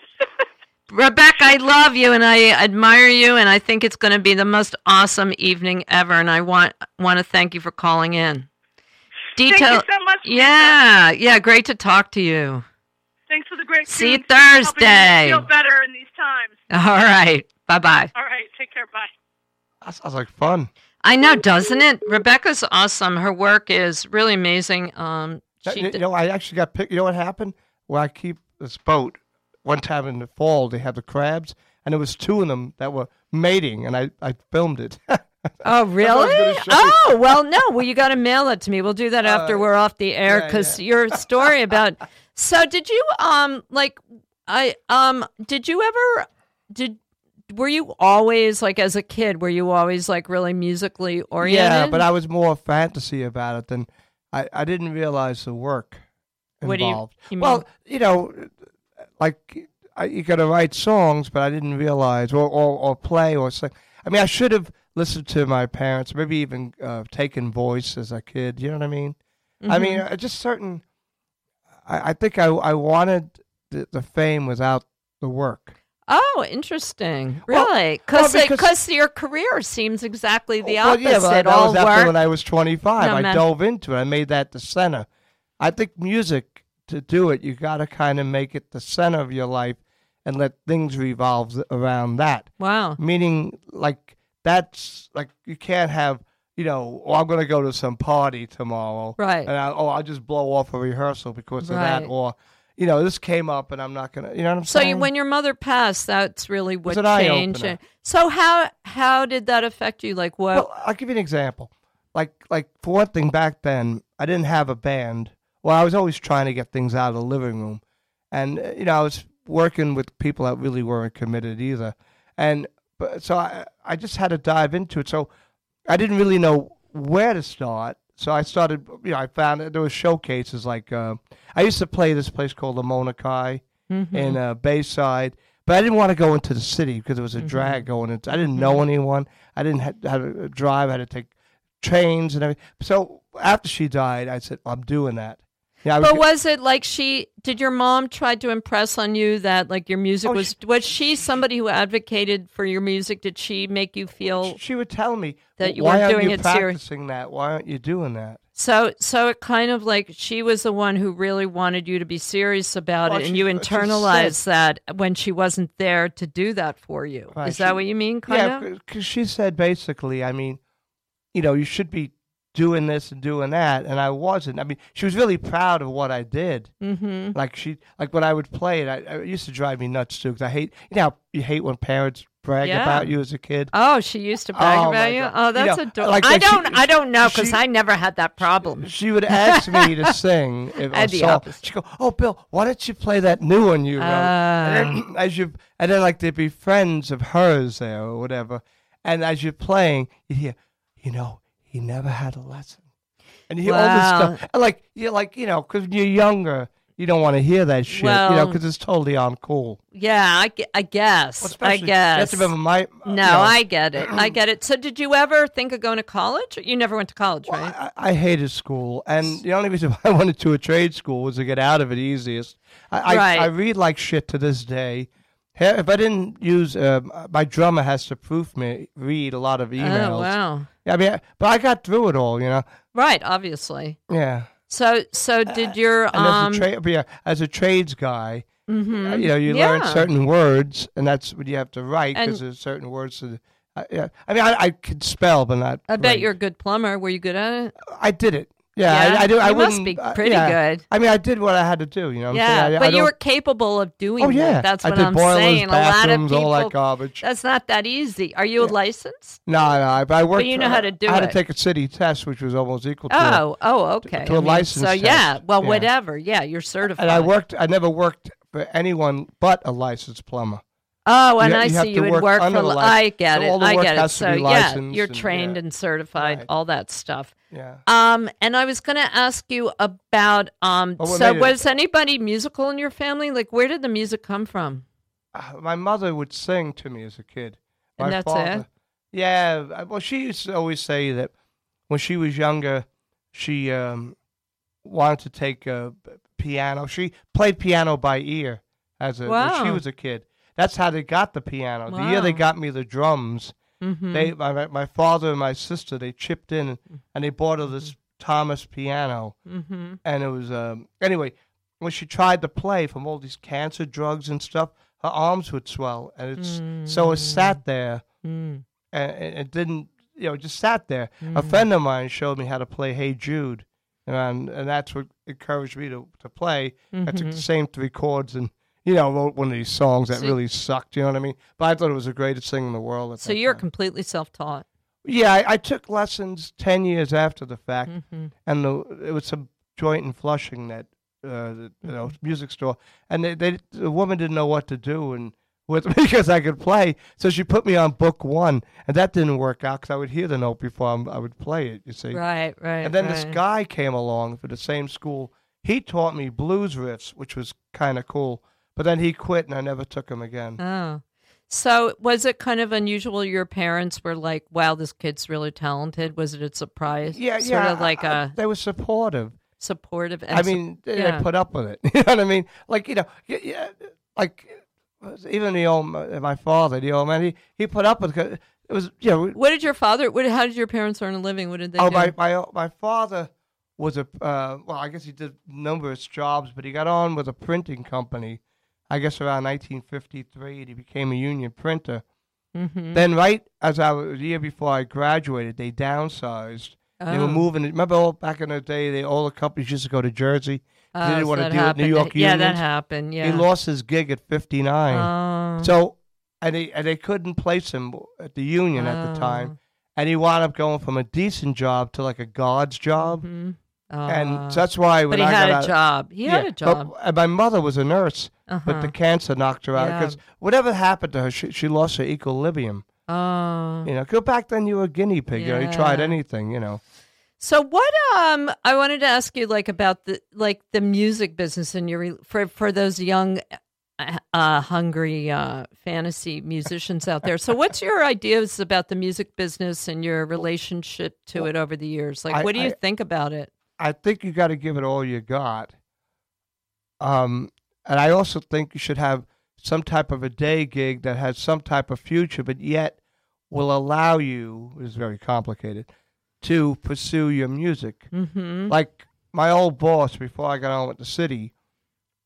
Rebecca, I love you and I admire you, and I think it's going to be the most awesome evening ever. And I want want to thank you for calling in. Thank Detail, you so much. Lisa. yeah, yeah, great to talk to you. Thanks for the great. See you tunes. Helping me Thursday. Feel better in these times. All right, bye bye. All right. Take care. Bye. That sounds like fun. I know, doesn't it? Rebecca's awesome. Her work is really amazing. Um, she you d- know, I actually got picked. You know what happened? Where I keep this boat. One time in the fall, they had the crabs, and there was two of them that were mating, and I, I filmed it. [laughs] Oh, what I was really? you. Oh, well, no. Well, you got to mail it to me. We'll do that after Uh, we're off the air because yeah. your story about. [laughs] So, did you um like I um did you ever did were you always like as a kid were you always like really musically oriented? yeah, but I was more fantasy about it than I, I didn't realize the work you- involved. you mean? well, you know, like I, you got to write songs, but I didn't realize or, or or play or sing. I mean, I should have listened to my parents, maybe even uh, taken voice as a kid. You know what I mean? I mean, Mm-hmm. uh, just certain. I, I think I I wanted the, the fame without the work. Oh, interesting. Well- Really? well, Cause, because- because your career seems exactly the Well, opposite. yeah, but that was after work. when I was 25. No, I man. dove into it. I made that the center. I think music, to do it, you got to kind of make it the center of your life and let things revolve around that. wow. Meaning, like, that's like, you can't have, you know, oh, I'm going to go to some party tomorrow. Right. And I, oh, I'll just blow off a rehearsal because of that. Or, you know, this came up and I'm not going to, you know what I'm So saying? you, when your mother passed, that's really what changed. So how how did that affect you? Like what? Well, I'll give you an example. Like, like for one thing, back then I didn't have a band. Well, I was always trying to get things out of the living room, and uh, you know, I was working with people that really weren't committed either, and but so I I just had to dive into it. So I didn't really know where to start. So I started, you know, I found that there were showcases like uh, I used to play this place called the Monakai Mm-hmm. in uh, Bayside, but I didn't want to go into the city because it was a drag going into. I didn't know anyone. I didn't have, have to drive. I had to take trains and everything. So after she died, I said, I'm doing that. Yeah, was But go- was it like she did your mom try to impress on you that like your music Oh, was was she somebody who advocated for your music? Did she make you feel she would tell me that you weren't doing you it serious?" practicing that? Why aren't you doing that? so so it kind of like she was the one who really wanted you to be serious about Well, it and she- you she internalized that when she wasn't there to do that for you. Right, Is that what you mean kind yeah, because she said basically, I mean, you know, you should be doing this and doing that, and I wasn't. I mean, she was really proud of what I did. Mhm. Like she, like when I would play it, I, it used to drive me nuts too. Because I hate, you know, you hate when parents brag Yeah. about you as a kid. Oh, she used to brag Oh, about you. God. Oh, You that's know, adorable. like I don't. I don't know because I never had that problem. She would ask me to [laughs] sing if I a had the song. opposite. She'd go, "Oh, Bill, why don't you play that new one you wrote?" and then, [clears throat] as you, and then like there'd be friends of hers there or whatever, and as you're playing, you hear, you know, he never had a lesson, and you hear all this stuff, and like you're like, you know, because you're younger, you don't want to hear that shit, you know, because it's totally uncool. Yeah, I, I guess. I Especially- uh, You guess. remember my. no, you know, I get it. I get it. So, did you ever think of going to college? You never went to college, Well, right? I, I hated school, and the only reason [laughs] I went to a trade school was to get out of it easiest. I, Right. I, I read like shit to this day. If I didn't use, um, my drummer has to proof me read a lot of emails. Oh, wow. I mean, but I got through it all, you know. Right, obviously. Yeah. So, so did your And um? as a tra- yeah, as a trades guy, mhm. uh, you know, you learn certain words, and that's what you have to write because there's certain words. To, uh, yeah. I mean, I, I could spell, but not. I bet write. you're a good plumber. Were you good at it? I did it. Yeah, Yeah? I, I do. I must be uh, pretty yeah. good. I mean, I did what I had to do. You know. What yeah, I'm saying? I, but I you were capable of doing Oh yeah, that. That's I what I'm boilers, saying. A lot of people. all that garbage. That's not that easy. Are you a licensed? No, no, I, I worked. you know for- how to do I had it. to take a city test, which was almost equal to. a- Oh, oh, okay. to a I mean, license So yeah, well, Yeah. whatever. Yeah, you're certified. and I worked. I never worked for anyone but a licensed plumber. Oh, and You- I you see you would work work for. li- I get so it. I get it. So yeah, you're and- trained yeah. and certified. Right. All that stuff. Yeah. Um, and I was going to ask you about um. Oh, what so made it- was anybody musical in your family? Like, where did the music come from? Uh, my mother would sing to me as a kid. My And that's it? Yeah. uh, Well, she used to always say that when she was younger, she um, wanted to take uh, p- piano. She played piano by ear as a when she was a kid. That's how they got the piano. The year they got me the drums, Mm-hmm. they my my- father and my sister they chipped in and they bought her this Thomas piano. mm-hmm. and it was um anyway when she tried to play from all these cancer drugs and stuff her arms would swell and it's so it sat there Mm. and, and it didn't you know just sat there a friend of mine showed me how to play hey jude and and that's what encouraged me to, to play i took the same three chords and you know wrote one of these songs that So- really sucked you know what i mean but i thought it was the greatest thing in the world at So you're time. completely self-taught. yeah I, I took lessons 10 years after the fact Mm-hmm. and the it was some joint in Flushing that uh, the, you know music store, and they, they the woman didn't know what to do and with [laughs] because I could play, so she put me on book one, and that didn't work out because I would hear the note before I'm, I would play it. You see, Right, right. and then this guy came along for the same school. He taught me blues riffs, which was kind of cool. But then he quit, and I never took him again. Oh. So was it kind of unusual your parents were like, wow, this kid's really talented? Was it a surprise? yeah, sort yeah, of like I- a they were supportive. supportive. I mean, they, yeah. they put up with it. [laughs] You know what I mean? Like you know, yeah, like even the old my father, the old man, he, he put up with it. It was you know. What did your father? What? How did your parents earn a living? What did they Oh, do? my my my father was a uh, well, I guess he did numerous jobs, but he got on with a printing company. I guess around 1953, he became a union printer. Mhm. Then, right as I was the year before I graduated, they downsized. They were Oh. moving. Remember, all back in the day, they all the companies used to go to Jersey. Oh, they didn't so want to deal with New happened. York Yeah, that happened. Yeah. He lost his gig at 59. Oh. So, and they and they couldn't place him at the union at the Oh. time, and he wound up going from a decent job to like a god's job, Mhm. and Oh. so that's why when but he I had got a out, job. He yeah, had a job. But, and my mother was a nurse, uh-huh. but the cancer knocked her out Yeah. because whatever happened to her, she, she lost her equilibrium. oh. You know, go back then, you were a guinea pig. You know, you tried anything. You know. So what um I wanted to ask you like about the like the music business and your for for those young uh, uh hungry uh fantasy musicians out there. So what's your ideas about the music business and your relationship to it over the years? Like I- what do you I- think about it? I think you got to give it all you got. Um, and I also think you should have some type of a day gig that has some type of future, but yet will allow you. It's very complicated to pursue your music. Mhm. Like my old boss before I got on with the city.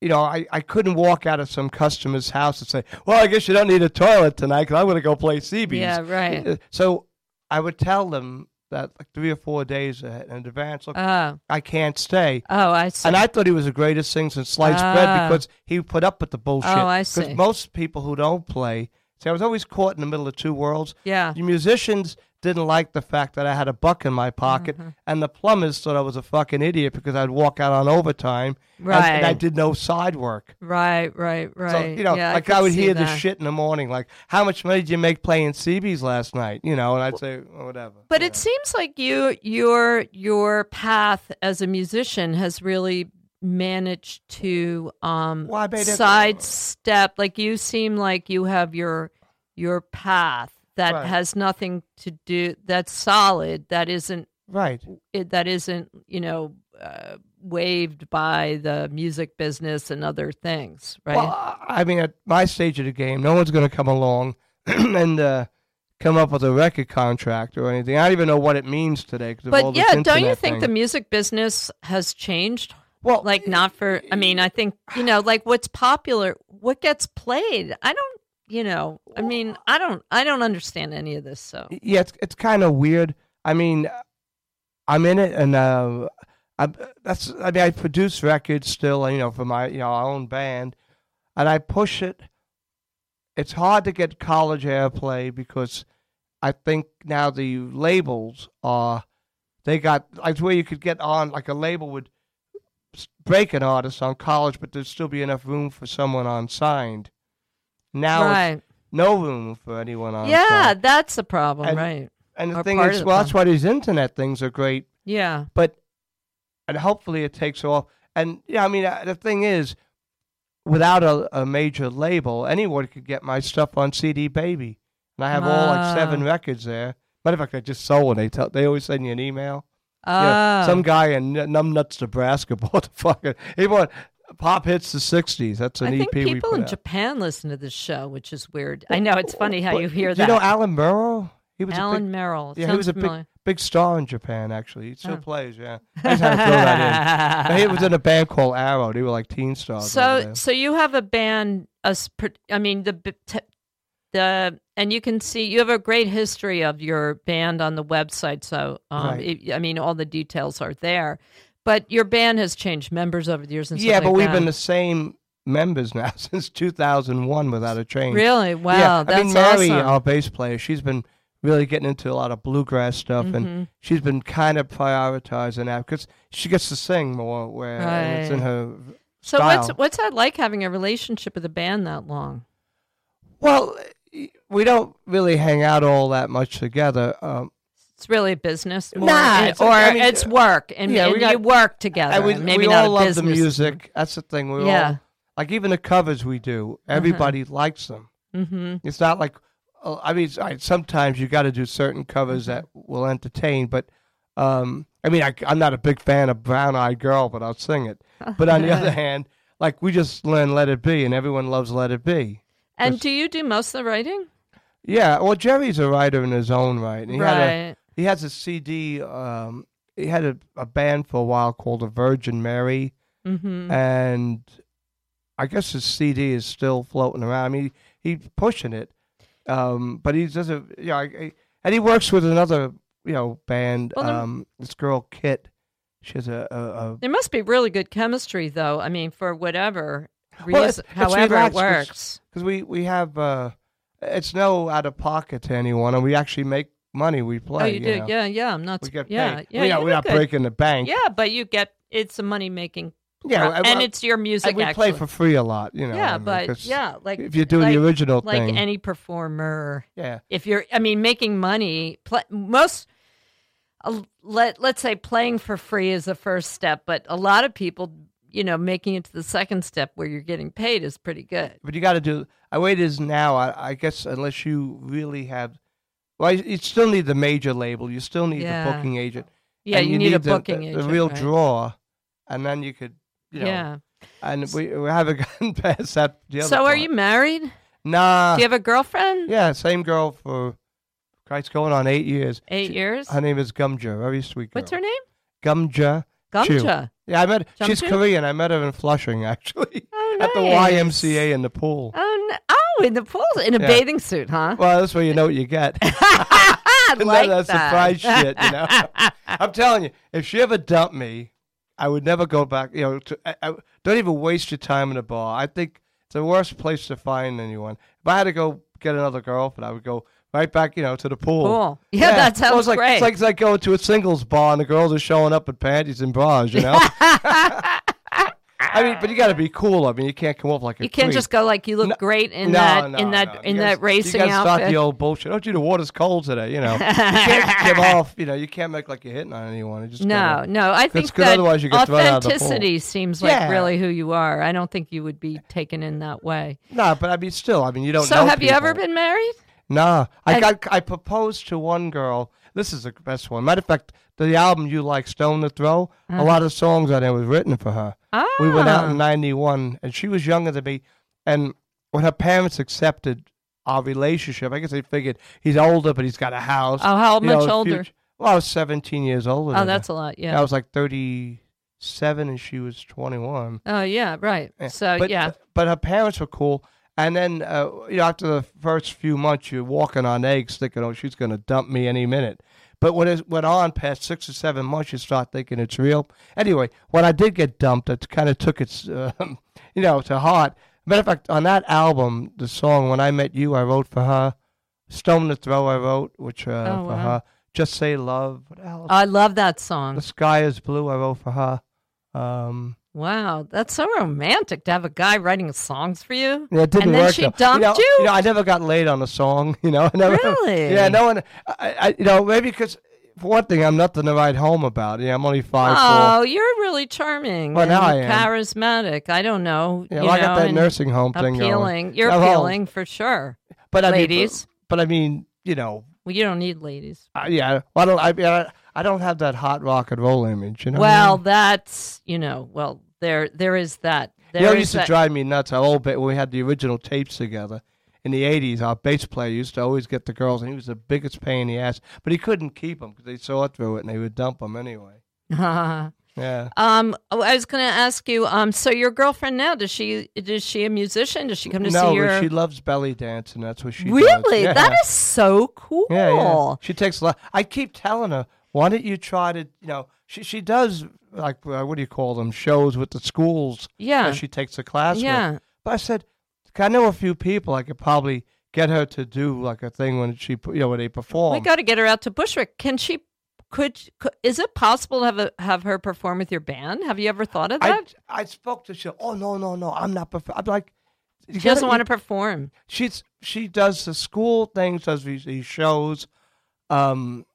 You know, I, I couldn't walk out of some customer's house and say, "Well, I guess you don't need a toilet tonight because I'm going to go play CBs." Yeah, right. So I would tell them that like three or four days ahead in advance. Look, Oh. I can't stay. Oh, I see. And I thought he was the greatest thing since sliced bread Ah. because he put up with the bullshit. Oh, I see. Because most people who don't play, see, I was always caught in the middle of two worlds. yeah. The musicians didn't like the fact that I had a buck in my pocket, Mm-hmm. and the plumbers thought I was a fucking idiot because I'd walk out on overtime and- Right. and, I did no side work. Right, right, right. So, you know, yeah, like could I, would hear that. shit in the morning, like, how much money did you make playing CBs last night? You know, and I'd say, oh, whatever. But Yeah. it seems like you your your path as a musician has really managed to um Well, I sidestep like you seem like you have your your path that Right. has nothing to do that's solid that isn't Right. it, that isn't you know uh, waved by the music business and other things right Well, I mean, at my stage of the game, no one's going to come along [clears throat] and uh, come up with a record contract or anything. I don't even know what it means today. 'cause of all but yeah don't you think the music business has changed well, like not for i mean i think you know like what's popular what gets played i don't you know i mean i don't i don't understand any of this so yeah, it's it's kind of weird. I mean, I'm in it, and uh, I that's I mean, I produce records still, you know, for my you know our own band, and I push it. It's hard to get college airplay because I think now the labels are they got like where you could get on like a label would break an artist on college, but there'd still be enough room for someone on signed. Now right no room for anyone on yeah signed. that's a problem And- right And the Or thing is, the well, that's why these internet things are great. yeah But and hopefully it takes off. And yeah, I mean, uh, the thing is, without a, a major label, anyone could get my stuff on CD Baby, and I have all like seven Ah. records there. Matter of fact, I just sold one. They tell, they always send you an email. uh, Yeah, some guy in Numbnuts, Nebraska [laughs] bought the fucking. He bought Pop Hits the '60s. That's an i think EP we people in out. japan listen to this show which is weird i know it's funny how But you hear that You know Alan Burrow? He was a big, alan merrill Yeah, he was a big, big star in Japan. Actually, he still Oh. plays. Yeah, I just had to throw that in. [laughs] He was in a band called Arrow. They were like teen stars. So, so you have a band. A, I mean the the and you can see you have a great history of your band on the website. So, um, Right. it- I mean, all the details are there. But your band has changed members over the years and yeah, like but we've that. been the same members now [laughs] since 2001 without a change. really wow. yeah, that's I mean Mary, awesome. our bass player, she's been really getting into a lot of bluegrass stuff, Mm-hmm. and she's been kind of prioritizing that because she gets to sing more. Where it's in her so, what's what's that like having a relationship with a band that long? well, we don't really hang out all that much together. Um, It's really business, more, Nah, it's or I mean, it's work, and, yeah, we and got- you work together. and we, maybe we not all a love business. the music. That's the thing. We Yeah. all like even the covers we do. Everybody likes them. Mm-hmm. It's not like uh, I mean, sometimes you got to do certain covers that will entertain, but um, I mean, I, I'm not a big fan of Brown Eyed Girl, but I'll sing it. [laughs] But on the other hand, like we just learned Let It Be, and everyone loves Let It Be. And do you do most of the writing? Yeah, well, Jerry's a writer in his own right. and He had a, right. He has a CD. Um, he had a, a band for a while called the Virgin Mary, mm-hmm. and I guess his CD is still floating around. I mean, he's pushing it, um, but he does a you know, and he works with another you know band. Well, um, this girl Kit, she has a, a, a There must be really good chemistry, though. I mean, for whatever Well, reason, it's- it's however it works. because we we have uh, it's no out of pocket to anyone, and we actually make money. We play. oh, you do? know. Yeah, yeah. I'm not. We get yeah, paid. yeah. we, are we're not good. breaking the bank. Yeah, but you get it's a money making. yeah, and, I- I- it's your music. and we actually. play for free a lot. You know. yeah, I mean, but yeah, like if you do like, the original like thing, any performer, yeah, if you're, I mean, making money. Pl- most, uh, let let's say playing for free is the first step, but a lot of people, you know, making it to the second step where you're getting paid is pretty good. but you got to do. I wait is now, I, I guess, unless you really have, well, you, you still need the major label. You still need Yeah. the booking agent. Yeah, and you, need, a the- booking the, agent. the real right? draw, and then you could, you know, Yeah. and we, we haven't [laughs] gotten past that. The other So, are you married? Nah. Do you have a girlfriend? Yeah, same girl for Christ going on eight years. Eight She- years. Her name is Gumja, very sweet girl. What's her name? Gumja. Chu. Gumja. Yeah, I met. She's Korean. I met her in Flushing, [laughs] actually, Oh, at the. YMCA in the pool. Oh, no. Oh, in the pool, in a Yeah. bathing suit, huh? Well, that's where you know what you get. [laughs] [laughs] And like that that. surprise shit, you know. [laughs] I'm telling you, if she ever dumped me, I would never go back. You know, to, I, I, don't even waste your time in a bar. I think it's the worst place to find anyone. If I had to go get another girlfriend, I would go right back, you know, to the pool. Cool. Yeah, that Well, sounds it's like, great. It's like, it's like going to a singles bar and the girls are showing up in panties and bras, you know? I mean, but you got to be cool. I mean, you can't come off like a you can't creep. just go like you look No- great in no, that no, in that in You that gotta- racing you gotta start the old bullshit. Oh, gee, the water's cold today. You know, you can't [laughs] give off. You know, you can't make like you're hitting on anyone. No, gotta- no. I think that otherwise you get thrown out of the authenticity seems like Yeah. really who you are. I don't think you would be taken in that way. No, but I mean, still, I mean, you don't. So, have you ever been married? Nah, I And- got. I proposed to one girl. This is the best one. Matter of fact, the album you like, Stone to Throw. A lot of songs on there was written for her. Ah, We went out in '91, and she was younger than me. And when her parents accepted our relationship, I guess they figured he's older, but he's got a house. Oh, how you know, much a older? future- Well, I was 17 years older. Oh, that's her. a lot. Yeah, I was like 37, and she was 21. Oh, yeah. Right. Yeah. So but, yeah. But her parents were cool. And then, uh, you know, after the first few months, you're walking on eggs, thinking, "Oh, she's going to dump me any minute." But when it went on past six or seven months, you start thinking it's real. Anyway, when I did get dumped, it kind of took its, uh, you know, to heart. Matter of fact, on that album, the song "When I Met You," I wrote for her. "Stone to Throw," I wrote, which uh, Oh, for wow. her. "Just Say Love,"? I love that song. "The Sky Is Blue," I wrote for her. Um, Wow, that's so romantic to have a guy writing songs for you. Yeah, it didn't and then work. she though. dumped you know, you? You know, I never got laid on a song. [laughs] You know, I never, Really? Yeah, no one. I, I, you know, maybe because for one thing, I'm nothing to write home about. Yeah, I'm only five Oh, you're really charming. Well, and now I am. charismatic. I don't know. Yeah, you well, I got know, that nursing home thing going. appealing. You're Yeah, well, appealing for sure. but I mean, ladies. but, but I mean, you know, Well, you don't need ladies. uh, yeah. Well, I don't. I, mean, I, I don't have that hot rock and roll image. You know. what I Well, mean? that's you know. Well, there there is that. There you know, used to drive me nuts a little bit when we had the original tapes together. In the '80s, our bass player used to always get the girls, and he was the biggest pain in the ass. But he couldn't keep them because they saw through it, and they would dump them anyway. [laughs] Yeah. um, oh, I was going to ask you. Um, so your girlfriend now does she is she a musician? Does she come to no, see your? she loves belly dancing. That's what she does. really? Yeah. That is so cool. Yeah, yeah. She takes a lot. I keep telling her, why don't you try to, you know, she she does like uh, what do you call them shows with the schools. Yeah. that she takes a class. Yeah. With. But I said, I know a few people. I could probably get her to do like a thing when she, you know, when they perform. We got to get her out to Bushwick. Can she? Could, could is it possible to have a, have her perform with your band? Have you ever thought of that? I spoke to she. Oh no no no! I'm not. Perf-. I'm like. she gotta- doesn't want to perform. she's she does the school things, does these, these shows. Um,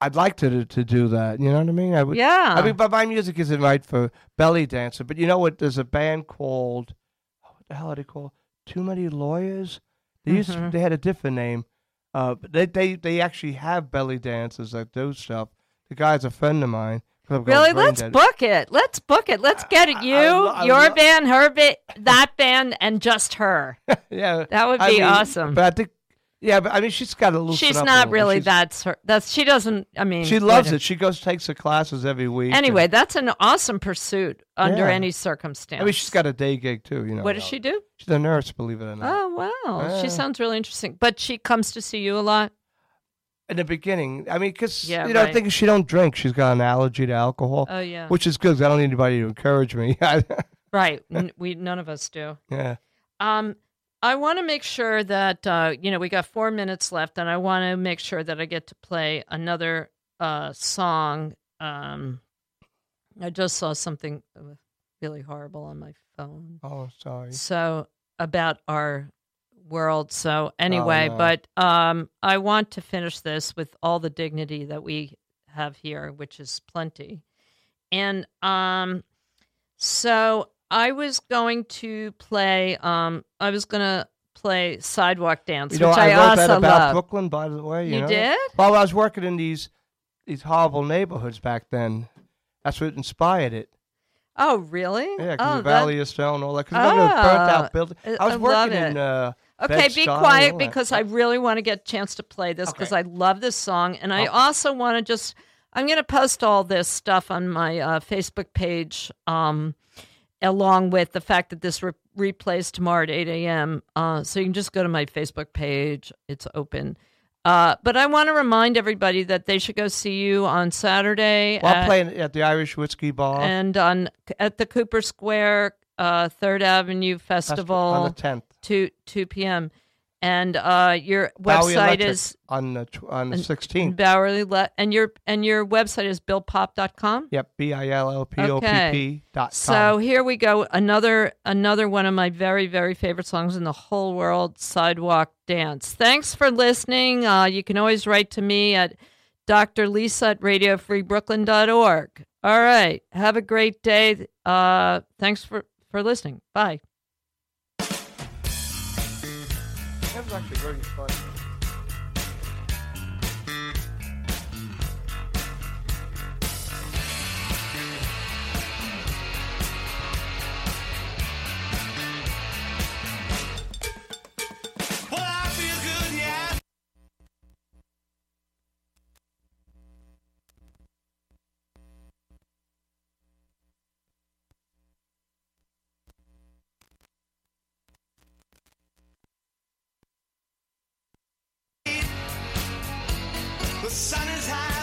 I'd like to to do that. You know what I mean? I would. Yeah. I mean, but my music isn't right for belly dancer. But you know what? There's a band called what the hell are they called? Too many lawyers. They used Mhm. they had a different name. Uh, but they they they actually have belly dancers that do stuff. The guy's a friend of mine. Really? Let's dead. book it. Let's book it. Let's get it. You, lo- I your lo- band, her band, that band, and just her. [laughs] yeah, That would I be mean, awesome. But I think, yeah, but I mean, she's got to loosen She's up a not little really She's- that's her. That's she doesn't. I mean, She loves it. She goes takes the classes every week. and- Anyway, that's an awesome pursuit under Yeah. any circumstance. I mean, she's got a day gig too. You know. What does she do? She's a nurse, believe it or not. Oh wow, Yeah. she sounds really interesting. But she comes to see you a lot. In the beginning, I mean, because Yeah, you know, right. I think she don't drink. She's got an allergy to alcohol, Oh yeah, which is good. 'cause I don't need anybody to encourage me. [laughs] right. N- we none of us do. yeah. Um, I want to make sure that uh, you know we got four minutes left, and I want to make sure that I get to play another uh, song. Um, I just saw something uh, really horrible on my phone. Oh, sorry. So about our world. So anyway, no. but um, I want to finish this with all the dignity that we have here, which is plenty. And um, so I was going to play. Um, I was going to play sidewalk dance, You know, which I, I, wrote also that about love. Brooklyn, by the way. You, You know? did? Well, I was working in these these horrible neighborhoods back then. That's what inspired it. Oh, really? Yeah, 'cause oh, the that- Valley of Stone, all that. Because the burnt Ah, out building. I- was I working in. Uh, Okay, be Bed-Stuy quiet because I really want to get a chance to play this because Okay. I love this song, and I Okay. also want to just. I'm going to post all this stuff on my uh, Facebook page, um, along with the fact that this re- replays tomorrow at 8 a.m. Uh, so you can just go to my Facebook page; it's open. Uh, but I want to remind everybody that they should go see you on Saturday Well, I'm at- playing at the Irish Whiskey Bar and on at the Cooper Square uh, Third Avenue Festival on the 10th. 2 2 p.m. And uh, your website is on the tw- on the 16th. Bowery Le- and your and your website is billpopp.com. Yep, B I L L P O P. P dot. So here we go. Another another one of my very very favorite songs in the whole world, Sidewalk Dance. Thanks for listening. Uh, you can always write to me at Dr. Lisa at radiofreebrooklyn.org. All right. Have a great day. Uh, thanks for, for listening. Bye. Was actually very fun. Sun is high,